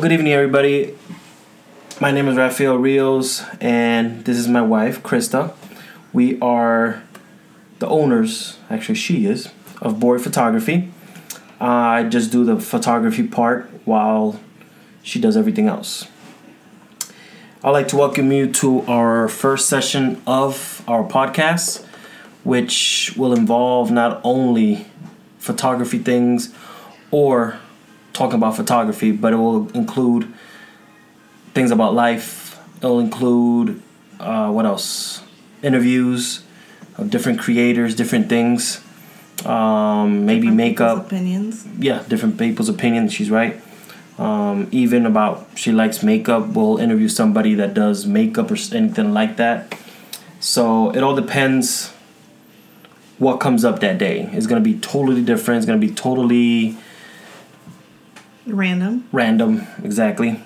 Good evening, everybody. My name is Rafael Rios, and this is my wife, Krista. We are the owners, actually, she is, of Boy Photography. I just do the photography part while she does everything else. I'd like to welcome you to our first session of our podcast, which will involve not only photography things or talking about photography, but it will include things about life. It'll include uh, what else? Interviews of different creators, different things. Um, maybe Different makeup. opinions. Yeah, different people's opinions. She's right. Um, even about she likes makeup. We'll interview somebody that does makeup or anything like that. So it all depends what comes up that day. It's gonna be totally different. It's gonna be totally Random. random. Exactly.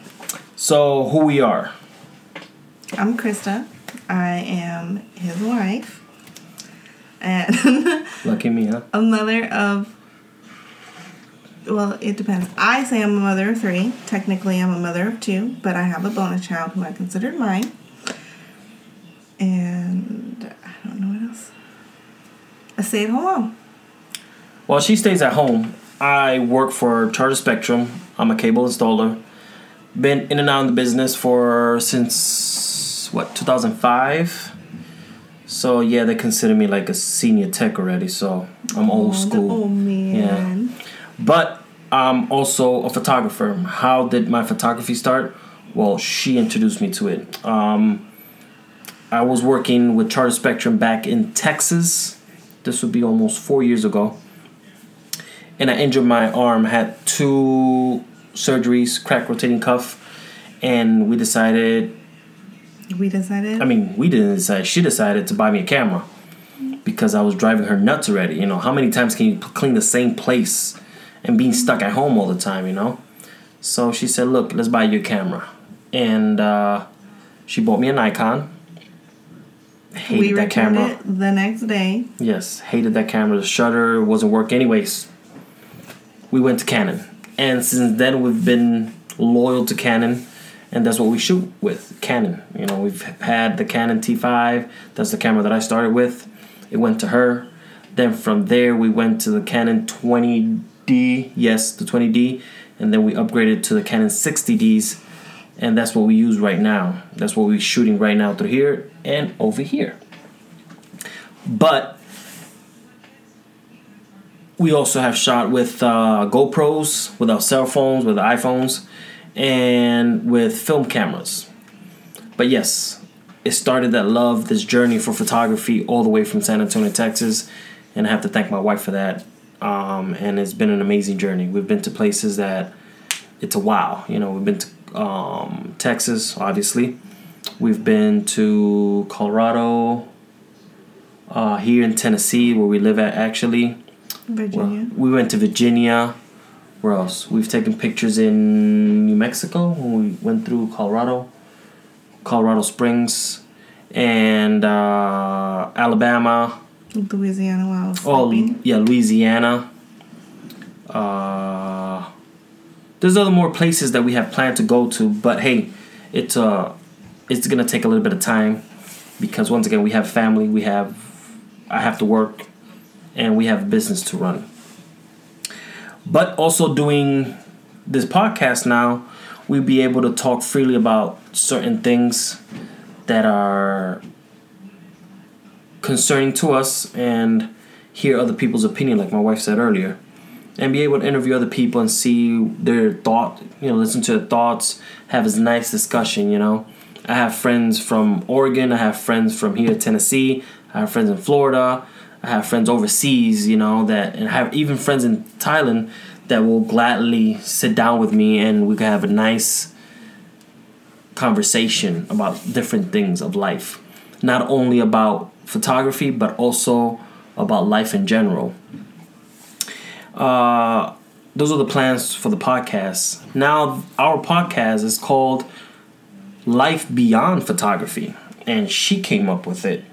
So who we are? I'm Krista. I am his wife. And Lucky me, huh? a mother of. Well, it depends. I say I'm a mother of three. Technically, I'm a mother of two, but I have a bonus child who I considered mine. And I don't know what else. A stay at home mom. While she stays at home, I work for Charter Spectrum. I'm a cable installer. Been in and out of the business for since what 2005. So yeah, they consider me like a senior tech already. So I'm old Oh, the school. old man. Yeah. But I'm also a photographer. How did my photography start? Well, she introduced me to it. Um, I was working with Charter Spectrum back in Texas. This would be almost four years ago. And I injured my arm, had two surgeries, crack rotating cuff, and we decided We decided. I mean, we didn't decide. She decided to buy me a camera because I was driving her nuts already. You know, how many times can you clean the same place and being stuck at home all the time? You know. So she said, "Look, let's buy you a camera," and uh, she bought me a Nikon. Hated we that camera. it the next day. Yes, hated that camera. The shutter wasn't working. Anyways, we went to Canon, and since then we've been loyal to Canon, and that's what we shoot with Canon. You know, we've had the Canon T5. That's the camera that I started with. It went to her. Then from there we went to the Canon 20D. Yes, the 20D, and then we upgraded to the Canon 60Ds, and that's what we use right now. That's what we're shooting right now through here and over here. But we also have shot with uh, GoPros, with our cell phones, with iPhones, and with film cameras. But yes, it started that love, this journey for photography, all the way from San Antonio, Texas, and I have to thank my wife for that. Um, and it's been an amazing journey. We've been to places that it's a wow. You know, we've been to um, Texas, obviously. We've been to Colorado, uh, here in Tennessee, where we live at actually. Well, we went to Virginia. Where else? We've taken pictures in New Mexico when we went through Colorado, Colorado Springs, and uh, Alabama. Louisiana while I was Oh, sleeping. yeah, Louisiana. Uh, there's other more places that we have planned to go to, but hey, it's uh, it's gonna take a little bit of time because once again we have family, we have, I have to work, and we have business to run. But also doing this podcast now, we'll be able to talk freely about certain things that are concerning to us and hear other people's opinion, like my wife said earlier, and be able to interview other people and see their thought, you know, listen to their thoughts, have this nice discussion, you know. I have friends from Oregon, I have friends from here, Tennessee, I have friends in Florida, I have friends overseas, you know, that and have even friends in Thailand that will gladly sit down with me and we can have a nice conversation about different things of life. Not only about photography, but also about life in general. Uh, those are the plans for the podcast. Now, our podcast is called Life Beyond Photography, and she came up with it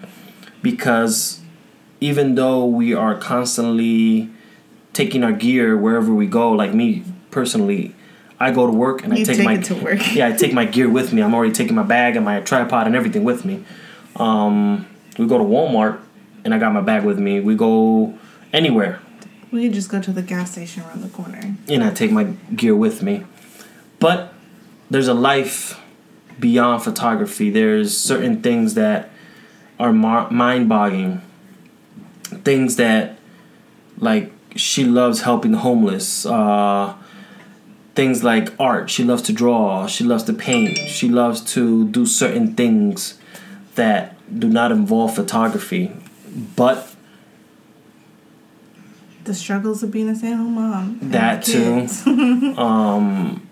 because even though we are constantly taking our gear wherever we go, like me personally, I go to work and I take, take my to work. yeah, I take my gear with me. I'm already taking my bag and my tripod and everything with me. Um, we go to Walmart and I got my bag with me. We go anywhere We just go to the gas station around the corner. and I take my gear with me. But there's a life beyond photography. There's certain things that are mar- mind-boggling. Things that, like, she loves helping the homeless. Uh, things like art. She loves to draw. She loves to paint. She loves to do certain things that do not involve photography. But The struggles of being a stay-at-home mom. That too. um,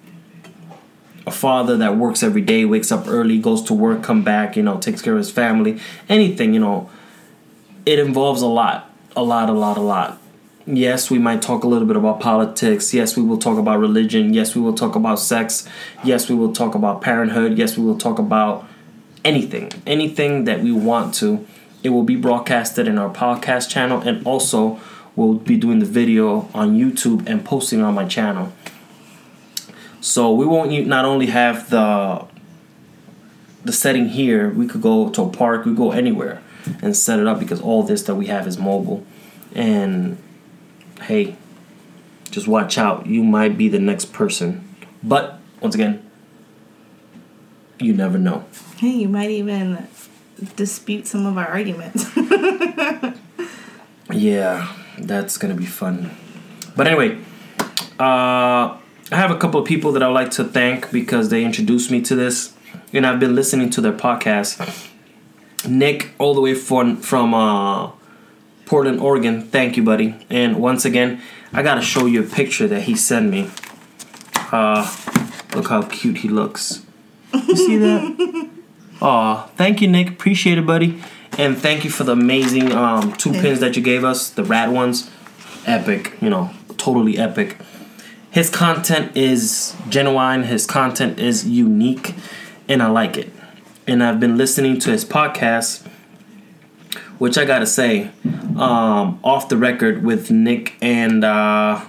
a father that works every day, wakes up early, goes to work, come back, you know, takes care of his family, anything, you know, it involves a lot, a lot, a lot, a lot. Yes, we might talk a little bit about politics. Yes, we will talk about religion. Yes, we will talk about sex. Yes, we will talk about parenthood. Yes, we will talk about anything, anything that we want to. It will be broadcasted in our podcast channel, and also we'll be doing the video on YouTube and posting on my channel. So we won't not only have the the setting here, we could go to a park, we go anywhere and set it up because all this that we have is mobile. And hey, just watch out. You might be the next person. But once again, you never know. hey, you might even dispute some of our arguments. Yeah, that's gonna be fun. But anyway, uh, I have a couple of people that I'd like to thank because they introduced me to this, and I've been listening to their podcast. Nick, all the way from from uh, Portland, Oregon. Thank you, buddy. And once again, I gotta show you a picture that he sent me. Uh, look how cute he looks. You see that? Aw, thank you, Nick. Appreciate it, buddy. And thank you for the amazing um, two pins that you gave us, the rad ones. Epic, you know, totally epic. His content is genuine, his content is unique, and I like it. And I've been listening to his podcast, which I gotta say, um, off the record with Nick and uh,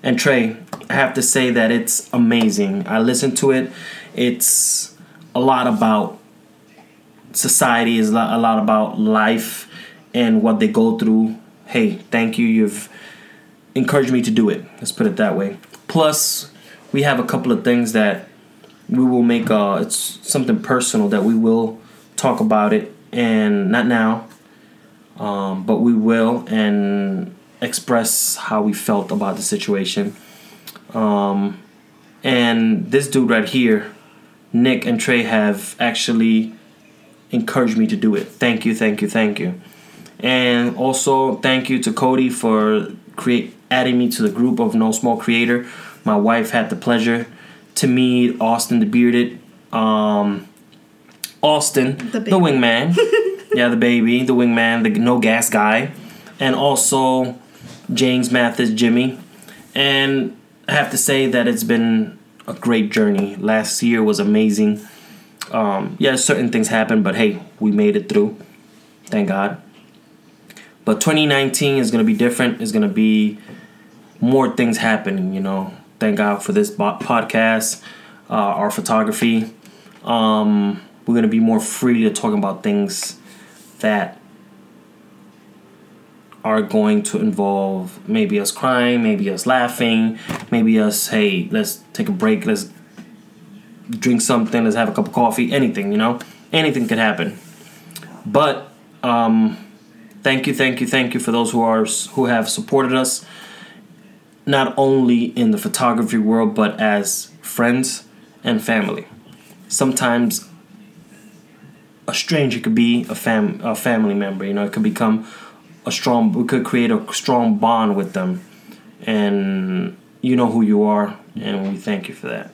and Trey, I have to say that it's amazing. I listened to it. It's a lot about society is a lot, a lot about life and what they go through. Hey, thank you. You've encouraged me to do it. Let's put it that way. Plus, we have a couple of things that we will make. Uh, it's something personal that we will talk about it, and not now, um, but we will and express how we felt about the situation. Um, and this dude right here, Nick and Trey, have actually encouraged me to do it. Thank you, thank you, thank you. And also thank you to Cody for create adding me to the group of No Small Creator. My wife had the pleasure to meet Austin the bearded, um, Austin The the, wingman, yeah, the baby, the wingman, the no gas guy, and also James Mathis, Jimmy. And I have to say that it's been a great journey. Last year was amazing. Um, yeah, certain things happened, but hey, we made it through. Thank God. But 2019 is going to be different. It's going to be more things happening, you know. Thank God for this podcast, uh, our photography. Um, we're going to be more free to talk about things that are going to involve maybe us crying, maybe us laughing, maybe us, hey, let's take a break, let's drink something, let's have a cup of coffee, anything, you know? Anything could happen. But um thank you, thank you, thank you for those who are who have supported us not only in the photography world but as friends and family. Sometimes a stranger could be a fam a family member, you know, it could become a strong we could create a strong bond with them and you know who you are and we thank you for that.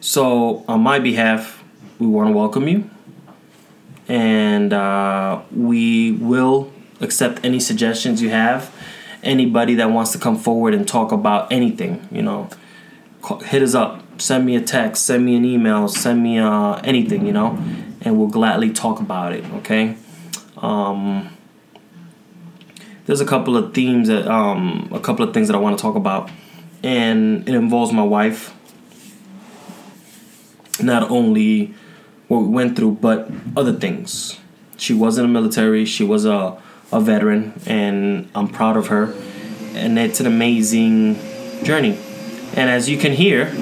So, on my behalf, we want to welcome you, and uh, we will accept any suggestions you have. Anybody that wants to come forward and talk about anything, you know, hit us up. Send me a text, send me an email, send me uh, anything, you know, and we'll gladly talk about it. Okay. Um, there's a couple of themes that um, a couple of things that I want to talk about and it involves my wife. Not only what we went through, but other things. She was in the military. She was a a veteran, and I'm proud of her. And it's an amazing journey. And as you can hear,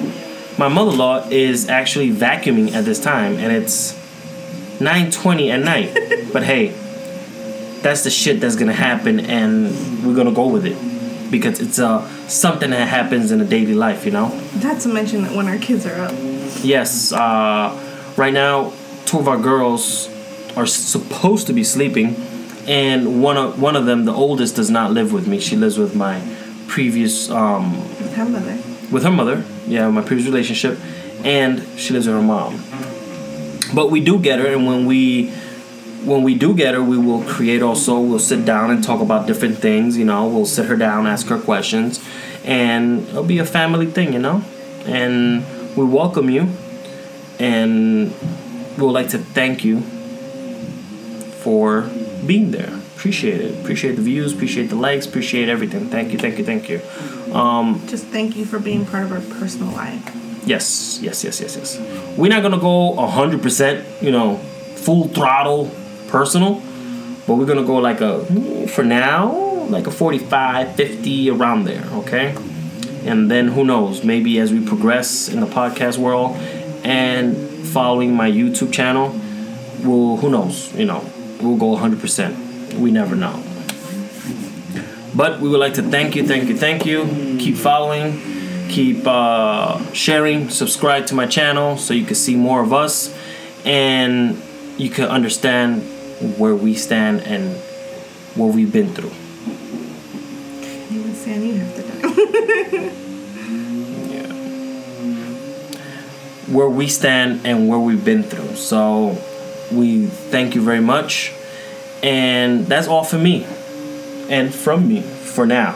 my mother-in-law is actually vacuuming at this time, and it's 9:20 at night. but hey, that's the shit that's gonna happen, and we're gonna go with it because it's uh something that happens in a daily life, you know. Not to mention that when our kids are up. Yes, uh, right now, two of our girls are supposed to be sleeping, and one of one of them, the oldest, does not live with me. She lives with my previous um, With her mother. with her mother. Yeah, my previous relationship, and she lives with her mom. But we do get her, and when we when we do get her, we will create also. We'll sit down and talk about different things. You know, we'll sit her down, ask her questions, and it'll be a family thing. You know, and we welcome you, and we would like to thank you for being there. Appreciate it. Appreciate the views. Appreciate the likes. Appreciate everything. Thank you. Thank you. Thank you. Um, Just thank you for being part of our personal life. Yes, yes, yes, yes, yes. We're not gonna go hundred percent, you know, full throttle personal, but we're gonna go like a for now, like a 45, 50 around there, okay? And then who knows, maybe as we progress in the podcast world and following my YouTube channel, we'll who knows, you know, we'll go hundred percent. We never know. But we would like to thank you, thank you, thank you. Keep following, keep uh, sharing, subscribe to my channel so you can see more of us and you can understand where we stand and what we've been through. You and Sandy have to die. Yeah. Where we stand and where we've been through. So we thank you very much. And that's all for me and from me for now.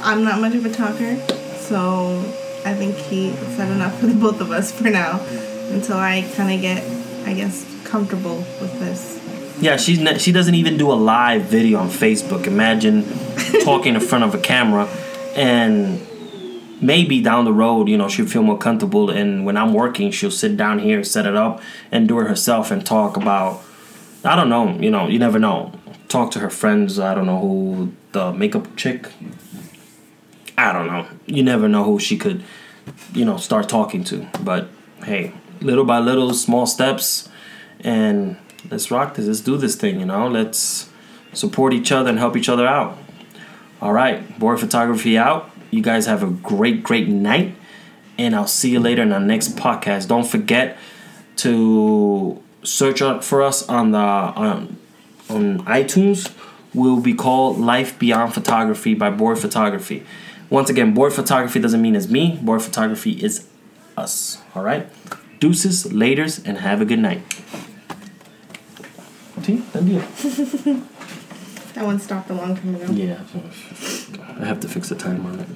I'm not much of a talker, so I think he said enough for the both of us for now until I kind of get, I guess, comfortable with this. Yeah, she's not, she doesn't even do a live video on Facebook. Imagine talking in front of a camera, and maybe down the road, you know, she'll feel more comfortable. And when I'm working, she'll sit down here, set it up, and do it herself, and talk about. I don't know. You know, you never know. Talk to her friends. I don't know who the makeup chick. I don't know. You never know who she could, you know, start talking to. But hey, little by little, small steps, and let's rock this. Let's do this thing. You know, let's support each other and help each other out. All right, boy photography out. You guys have a great, great night, and I'll see you later in our next podcast. Don't forget to search out for us on the on, on iTunes. Will be called Life Beyond Photography by Board Photography. Once again, Board Photography doesn't mean it's me. Board Photography is us. All right. Deuces, laters, and have a good night. See. That one stopped a long time ago. Yeah, I have to fix the time on it.